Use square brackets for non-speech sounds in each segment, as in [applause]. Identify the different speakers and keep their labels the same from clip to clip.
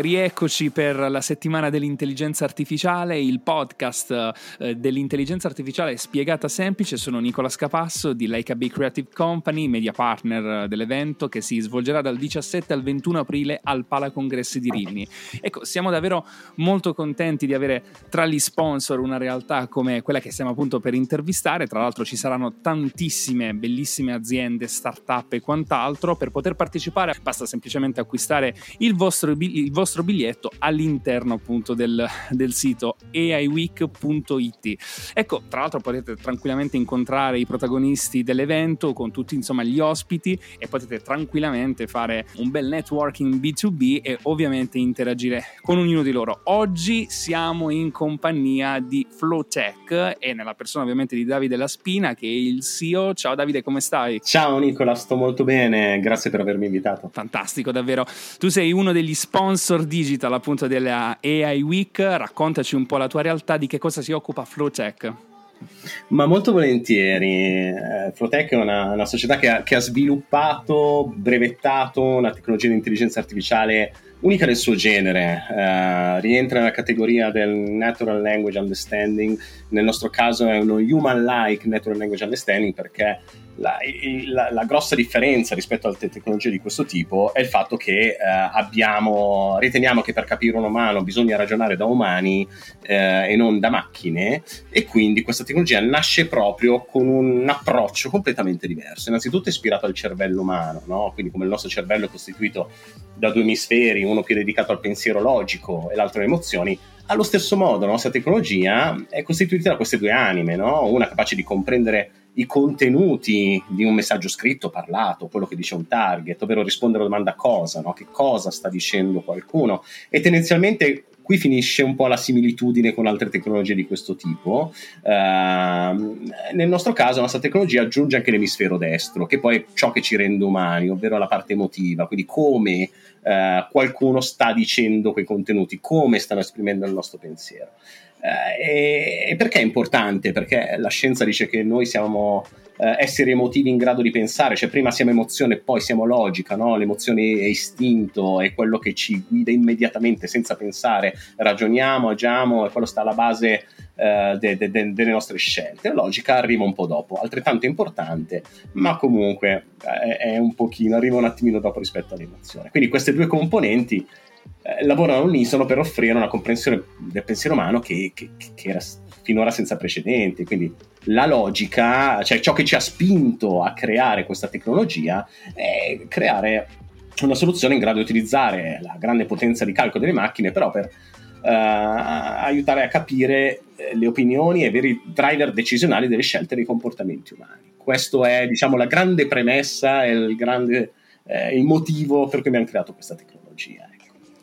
Speaker 1: Rieccoci per la settimana dell'intelligenza artificiale, il podcast eh, dell'intelligenza artificiale spiegata semplice. Sono Nicola Scapasso di Leica B Creative Company, media partner eh, dell'evento che si svolgerà dal 17 al 21 aprile al Pala Congressi di Rimini. Ecco, siamo davvero molto contenti di avere tra gli sponsor una realtà come quella che stiamo appunto per intervistare. Tra l'altro ci saranno tantissime bellissime aziende, start-up e quant'altro. Per poter partecipare basta semplicemente acquistare il vostro, il vostro vostro biglietto all'interno appunto del, del sito aiweek.it. Ecco, tra l'altro potete tranquillamente incontrare i protagonisti dell'evento con tutti insomma gli ospiti e potete tranquillamente fare un bel networking B2B e ovviamente interagire con ognuno di loro. Oggi siamo in compagnia di Flowtech e nella persona ovviamente di Davide Laspina che è il CEO. Ciao Davide, come stai?
Speaker 2: Ciao Nicola, sto molto bene, grazie per avermi invitato.
Speaker 1: Fantastico, davvero. Tu sei uno degli sponsor Sponsor Digital appunto della AI Week, raccontaci un po' la tua realtà, di che cosa si occupa Flowtech.
Speaker 2: Ma molto volentieri. Eh, Flowtech è una, una società che ha, che ha, sviluppato, brevettato una tecnologia di intelligenza artificiale unica nel suo genere. Eh, rientra nella categoria del Natural Language Understanding. Nel nostro caso è uno Human-like Natural Language Understanding perché la, la, la, grossa differenza rispetto alle tecnologie di questo tipo è il fatto che eh, abbiamo, riteniamo che per capire un umano bisogna ragionare da umani eh, e non da macchine e quindi questa tecnologia nasce proprio con un approccio completamente diverso. Innanzitutto ispirato al cervello umano, no? quindi come il nostro cervello è costituito da due emisferi, uno più dedicato al pensiero logico e l'altro alle emozioni, allo stesso modo la nostra tecnologia è costituita da queste due anime, no? una capace di comprendere i contenuti di un messaggio scritto, parlato, quello che dice un target, ovvero rispondere alla domanda cosa, no? che cosa sta dicendo qualcuno e tendenzialmente qui finisce un po' la similitudine con altre tecnologie di questo tipo. Uh, nel nostro caso la nostra tecnologia aggiunge anche l'emisfero destro, che poi è ciò che ci rende umani, ovvero la parte emotiva, quindi come uh, qualcuno sta dicendo quei contenuti, come stanno esprimendo il nostro pensiero. Eh, e perché è importante? Perché la scienza dice che noi siamo eh, esseri emotivi in grado di pensare, cioè prima siamo emozione e poi siamo logica, no? l'emozione è istinto, è quello che ci guida immediatamente senza pensare, ragioniamo, agiamo e quello sta alla base eh, de, de, de, delle nostre scelte. La logica arriva un po' dopo, altrettanto importante, ma comunque eh, è un pochino, arriva un attimino dopo rispetto all'emozione. Quindi queste due componenti eh, lavorano all'unisono per offrire una comprensione del pensiero umano che, che, che, era finora senza precedenti. Quindi la logica, cioè ciò che ci ha spinto a creare questa tecnologia, è creare una soluzione in grado di utilizzare la grande potenza di calcolo delle macchine, però per uh, aiutare a capire eh, le opinioni e i veri driver decisionali delle scelte dei comportamenti umani. Questo è, diciamo, la grande premessa e il, grande, eh, il motivo per cui abbiamo creato questa tecnologia.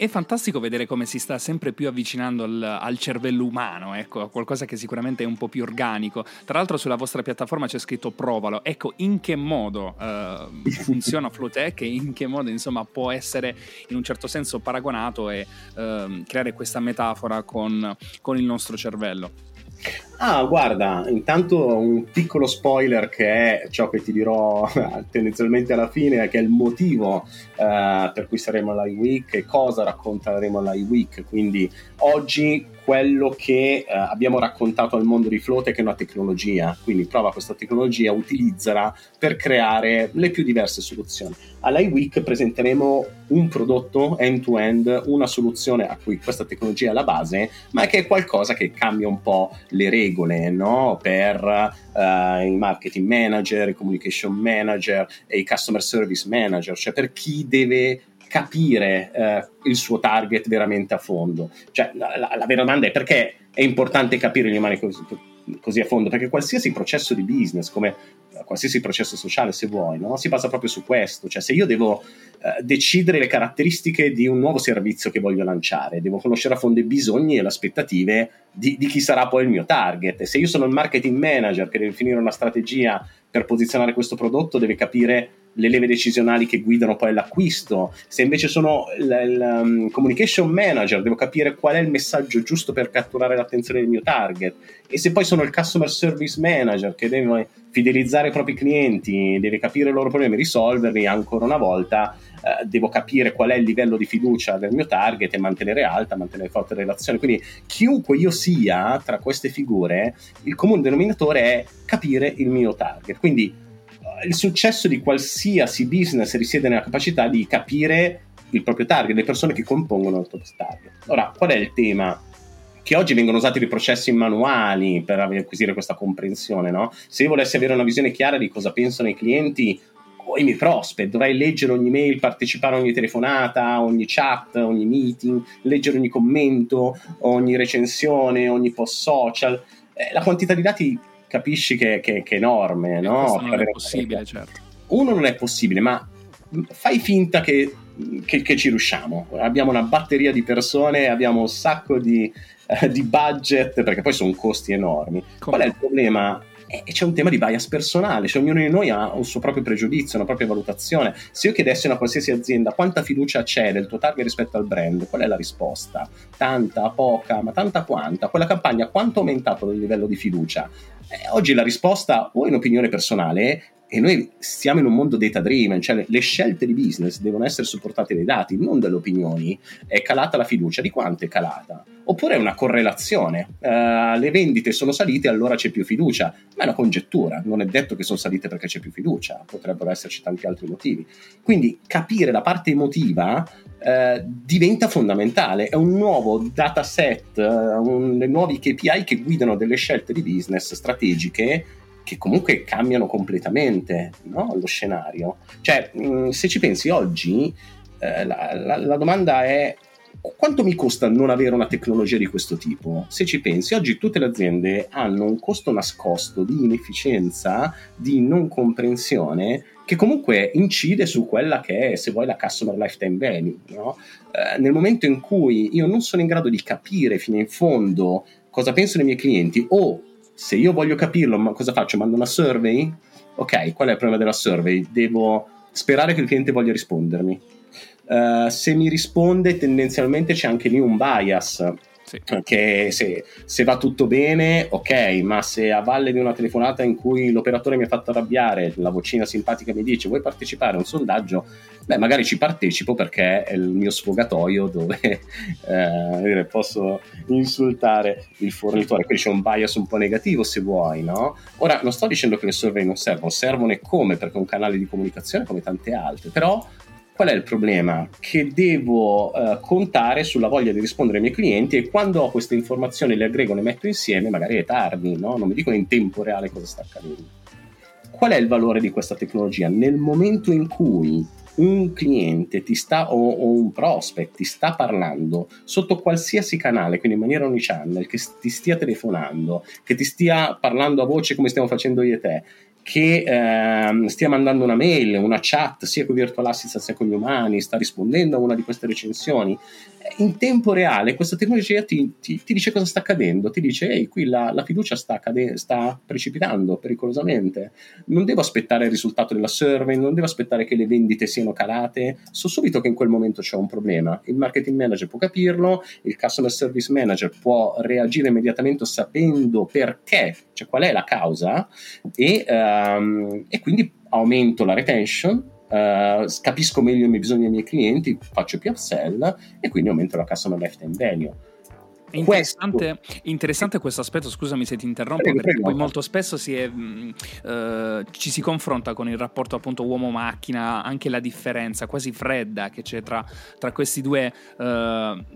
Speaker 1: È fantastico vedere come si sta sempre più avvicinando al, al, cervello umano, ecco, a qualcosa che sicuramente è un po' più organico. Tra l'altro sulla vostra piattaforma c'è scritto provalo. Ecco, in che modo uh, [laughs] funziona Flowtech e in che modo insomma può essere in un certo senso paragonato e uh, creare questa metafora con, con il nostro cervello?
Speaker 2: Ah, guarda, intanto un piccolo spoiler che è ciò che ti dirò [laughs] tendenzialmente alla fine, che è il motivo eh, per cui saremo all'iWeek e cosa racconteremo all'iWeek. Quindi oggi quello che eh, abbiamo raccontato al mondo di Float è una tecnologia, quindi prova questa tecnologia, utilizzala per creare le più diverse soluzioni. All'iWeek presenteremo un prodotto end-to-end, una soluzione a cui questa tecnologia è la base, ma che è qualcosa che cambia un po' le regole no? per uh, i marketing manager, i communication manager e i customer service manager, cioè per chi deve capire eh, il suo target veramente a fondo. Cioè, la, la, la, vera domanda è perché è importante capire gli umani così, così, a fondo? Perché qualsiasi processo di business, come qualsiasi processo sociale se vuoi, no? si basa proprio su questo. Cioè, se io devo eh, decidere le caratteristiche di un nuovo servizio che voglio lanciare, devo conoscere a fondo i bisogni e le aspettative di, di chi sarà poi il mio target. E se io sono il marketing manager che deve definire una strategia per posizionare questo prodotto, deve capire le leve decisionali che guidano poi l'acquisto, se invece sono il, il um, communication manager, devo capire qual è il messaggio giusto per catturare l'attenzione del mio target e se poi sono il customer service manager che deve fidelizzare i propri clienti, deve capire i loro problemi, risolverli ancora una volta, eh, devo capire qual è il livello di fiducia del mio target e mantenere alta, mantenere forte relazione. Quindi chiunque io sia tra queste figure, il comune denominatore è capire il mio target. Quindi il successo di qualsiasi business risiede nella capacità di capire il proprio target, le persone che compongono il proprio target. Ora, qual è il tema? Che oggi vengono usati dei processi manuali per acquisire questa comprensione, no? Se io volessi avere una visione chiara di cosa pensano i clienti o i miei prospect, dovrei leggere ogni mail, partecipare a ogni telefonata, ogni chat, ogni meeting, leggere ogni commento, ogni recensione, ogni post social. Eh, la quantità di dati capisci che, che, che è enorme, no?
Speaker 1: non è possibile, certo.
Speaker 2: Uno non è possibile, ma fai finta che, che, ci riusciamo. Abbiamo una batteria di persone, abbiamo un sacco di, eh, di budget, perché poi sono costi enormi. Come? Qual è il problema? E c'è un tema di bias personale, cioè ognuno di noi ha un suo proprio pregiudizio, una propria valutazione. Se io chiedessi a una qualsiasi azienda quanta fiducia c'è del tuo target rispetto al brand, qual è la risposta? Tanta, poca, ma tanta quanta? Quella campagna quanto ha aumentato il livello di fiducia? Eh, oggi la risposta o in opinione personale e noi stiamo in un mondo data driven, cioè le scelte di business devono essere supportate dai dati, non dalle opinioni. È calata la fiducia, di quanto è calata? Oppure è una correlazione, uh, le vendite sono salite allora c'è più fiducia, ma è una congettura, non è detto che sono salite perché c'è più fiducia, potrebbero esserci tanti altri motivi. Quindi capire la parte emotiva uh, diventa fondamentale, è un nuovo dataset, uh, un, nuovi KPI che guidano delle scelte di business strategiche che comunque cambiano completamente no? lo scenario. Cioè, mm, se ci pensi oggi, eh, la, la, la, domanda è quanto mi costa non avere una tecnologia di questo tipo? Se ci pensi, oggi tutte le aziende hanno un costo nascosto di inefficienza, di non comprensione, che comunque incide su quella che è, se vuoi, la customer lifetime value. No? Eh, nel momento in cui io non sono in grado di capire fino in fondo cosa pensano i miei clienti o se io voglio capirlo, ma cosa faccio? Mando una survey? Ok, qual è il problema della survey? Devo sperare che il cliente voglia rispondermi. Uh, se mi risponde, tendenzialmente c'è anche lì un bias sì. Che se, se, va tutto bene, ok, ma se a valle di una telefonata in cui l'operatore mi ha fatto arrabbiare, la vocina simpatica mi dice vuoi partecipare a un sondaggio, beh, magari ci partecipo perché è il mio sfogatoio dove [laughs] eh, posso insultare il fornitore. Quindi c'è un bias un po' negativo se vuoi, no? Ora, non sto dicendo che le survey non servono, servono e come, perché è un canale di comunicazione come tante altre, però Qual è il problema? Che devo eh, contare sulla voglia di rispondere ai miei clienti e quando ho queste informazioni le aggrego, le metto insieme, magari è tardi, no? non mi dicono in tempo reale cosa sta accadendo. Qual è il valore di questa tecnologia? Nel momento in cui un cliente ti sta, o, o, un prospect ti sta parlando sotto qualsiasi canale, quindi in maniera omnichannel, che ti stia telefonando, che ti stia parlando a voce come stiamo facendo io e te, che ehm, stia mandando una mail, una chat sia con virtual assistant sia con gli umani, sta rispondendo a una di queste recensioni, in tempo reale questa tecnologia ti, ti, ti dice cosa sta accadendo, ti dice ehi qui la, la fiducia sta, cade- sta, precipitando pericolosamente, non devo aspettare il risultato della survey, non devo aspettare che le vendite siano calate, so subito che in quel momento c'è un problema, il marketing manager può capirlo, il customer service manager può reagire immediatamente sapendo perché, cioè qual è la causa e, um, e quindi aumento la retention Uh, capisco meglio i bisogni dei miei clienti, faccio più upsell e quindi aumento la customer lifetime value.
Speaker 1: È interessante, interessante, questo aspetto, scusami se ti interrompo, prego, perché prego. poi molto spesso si è, mh, uh, ci si confronta con il rapporto appunto uomo-macchina, anche la differenza quasi fredda che c'è tra, tra, questi due, uh,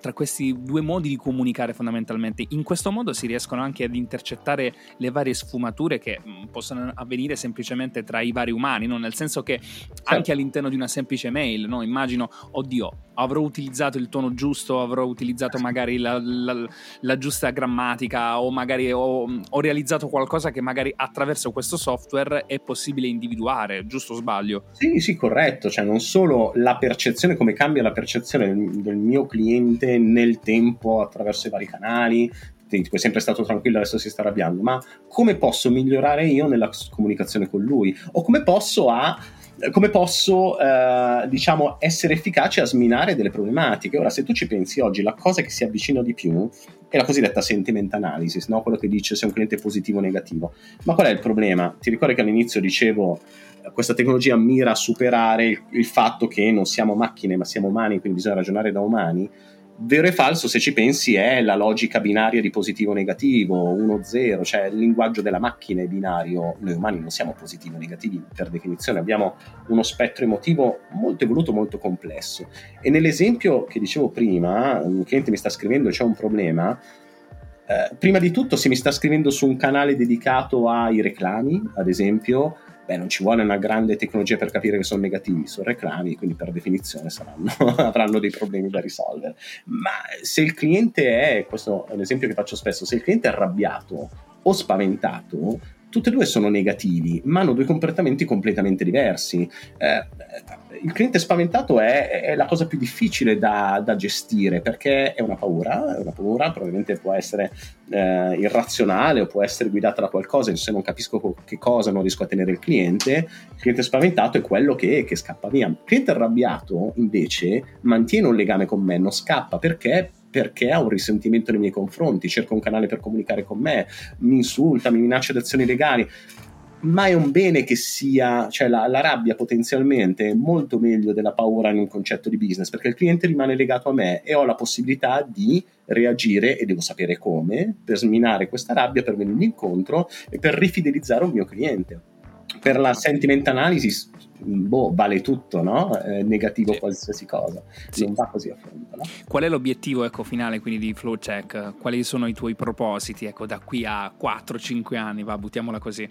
Speaker 1: tra, questi due, modi di comunicare fondamentalmente. In questo modo si riescono anche ad intercettare le varie sfumature che mh, possono avvenire semplicemente tra i vari umani, no? nel senso che certo. anche all'interno di una semplice mail, no? immagino, oddio, avrò utilizzato il tono giusto, avrò utilizzato magari la, la, la giusta grammatica o magari ho, ho, realizzato qualcosa che magari attraverso questo software è possibile individuare, giusto o sbaglio?
Speaker 2: Sì, sì, corretto, cioè non solo la percezione, come cambia la percezione del, mio cliente nel tempo attraverso i vari canali, è sempre stato tranquillo, adesso si sta arrabbiando, ma come posso migliorare io nella comunicazione con lui? O come posso a come posso eh, diciamo essere efficace a sminare delle problematiche. Ora, se tu ci pensi oggi, la cosa che si avvicina di più è la cosiddetta sentiment analysis, no? quello che dice se un cliente è positivo o negativo. Ma qual è il problema? Ti ricordi che all'inizio dicevo questa tecnologia mira a superare il, il fatto che non siamo macchine ma siamo umani, quindi bisogna ragionare da umani? Vero e falso, se ci pensi, è la logica binaria di positivo negativo, 1-0, cioè il linguaggio della macchina è binario. Noi umani non siamo positivi o negativi per definizione, abbiamo uno spettro emotivo molto evoluto, molto complesso. E nell'esempio che dicevo prima, un cliente mi sta scrivendo c'è un problema, eh, prima di tutto se mi sta scrivendo su un canale dedicato ai reclami, ad esempio, beh, non ci vuole una grande tecnologia per capire che sono negativi, sono reclami, quindi per definizione saranno, [laughs] avranno dei problemi da risolvere. Ma se il cliente è, questo è un esempio che faccio spesso, se il cliente è arrabbiato o spaventato, tutti e due sono negativi, ma hanno due comportamenti completamente diversi. Eh, il cliente spaventato è, è, la cosa più difficile da, da, gestire perché è una paura, è una paura, probabilmente può essere eh, irrazionale o può essere guidata da qualcosa, se non capisco che cosa non riesco a tenere il cliente, il cliente spaventato è quello che, che scappa via. Il cliente arrabbiato invece mantiene un legame con me, non scappa perché perché ha un risentimento nei miei confronti, cerca un canale per comunicare con me, mi insulta, mi minaccia di azioni legali ma è un bene che sia, cioè la, la, rabbia potenzialmente è molto meglio della paura in un concetto di business, perché il cliente rimane legato a me e ho la possibilità di reagire e devo sapere come per sminare questa rabbia, per venirgli incontro e per rifidelizzare un mio cliente. Per la sentiment analysis boh, vale tutto, no? È negativo sì. qualsiasi cosa. Sì. Non va così a fondo, no?
Speaker 1: Qual è l'obiettivo ecco, finale quindi di FlowCheck? Quali sono i tuoi propositi ecco, da qui a 4-5 anni? Va, buttiamola così.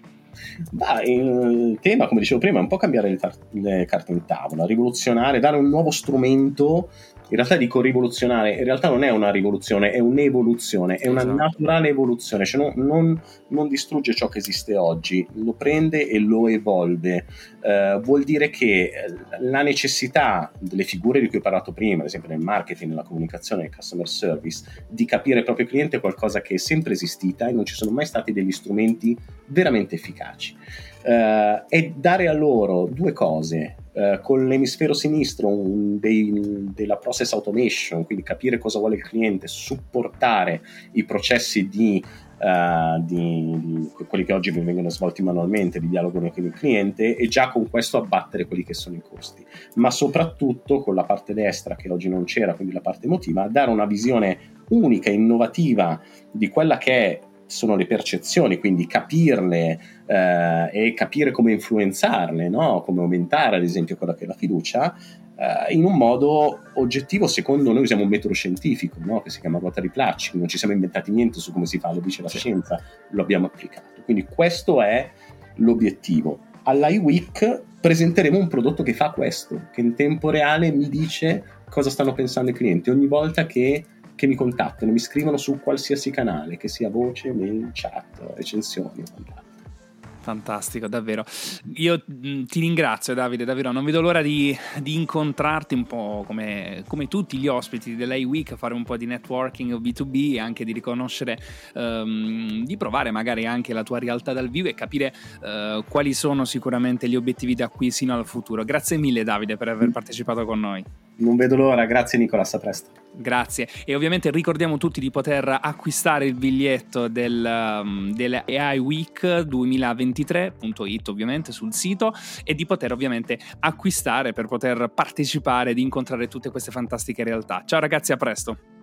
Speaker 2: Bah, il tema, come dicevo prima, è un po' cambiare le, tar- le carte in tavola, rivoluzionare, dare un nuovo strumento in realtà dico rivoluzionare, in realtà non è una rivoluzione, è un'evoluzione, è una esatto. naturale evoluzione, cioè non, non, non, distrugge ciò che esiste oggi, lo prende e lo evolve. Uh, vuol dire che eh, la necessità delle figure di cui ho parlato prima, ad esempio nel marketing, nella comunicazione, nel customer service, di capire il proprio cliente è qualcosa che è sempre esistita e non ci sono mai stati degli strumenti veramente efficaci. Uh, e dare a loro due cose, Uh, con l'emisfero sinistro un, dei, della process automation, quindi capire cosa vuole il cliente, supportare i processi di, uh, di, di quelli che oggi vengono svolti manualmente, di dialogo con il cliente e già con questo abbattere quelli che sono i costi, ma soprattutto con la parte destra che oggi non c'era, quindi la parte emotiva, dare una visione unica, innovativa di quella che è sono le percezioni, quindi capirle eh, e capire come influenzarle, no? come aumentare ad esempio quella che è la fiducia, eh, in un modo oggettivo, secondo noi usiamo un metodo scientifico no? che si chiama ruota di Placci, non ci siamo inventati niente su come si fa, lo dice la scienza, lo abbiamo applicato. Quindi questo è l'obiettivo. All'iWeek presenteremo un prodotto che fa questo, che in tempo reale mi dice cosa stanno pensando i clienti ogni volta che che mi contattano, mi scrivono su qualsiasi canale, che sia voce, mail, chat, recensioni, quant'altro.
Speaker 1: Fantastico, davvero. Io mm, ti ringrazio Davide, davvero. Non vedo l'ora di, di incontrarti un po' come, come, tutti gli ospiti dell'A Week, fare un po' di networking B2B e anche di riconoscere, um, di provare magari anche la tua realtà dal vivo e capire uh, quali sono sicuramente gli obiettivi da qui sino al futuro. Grazie mille Davide per aver partecipato con noi.
Speaker 2: Non vedo l'ora, grazie Nicolas, a presto.
Speaker 1: Grazie e ovviamente ricordiamo tutti di poter acquistare il biglietto del, um, dell'AI Week 2023.it ovviamente sul sito e di poter ovviamente acquistare per poter partecipare ed incontrare tutte queste fantastiche realtà. Ciao ragazzi, a presto!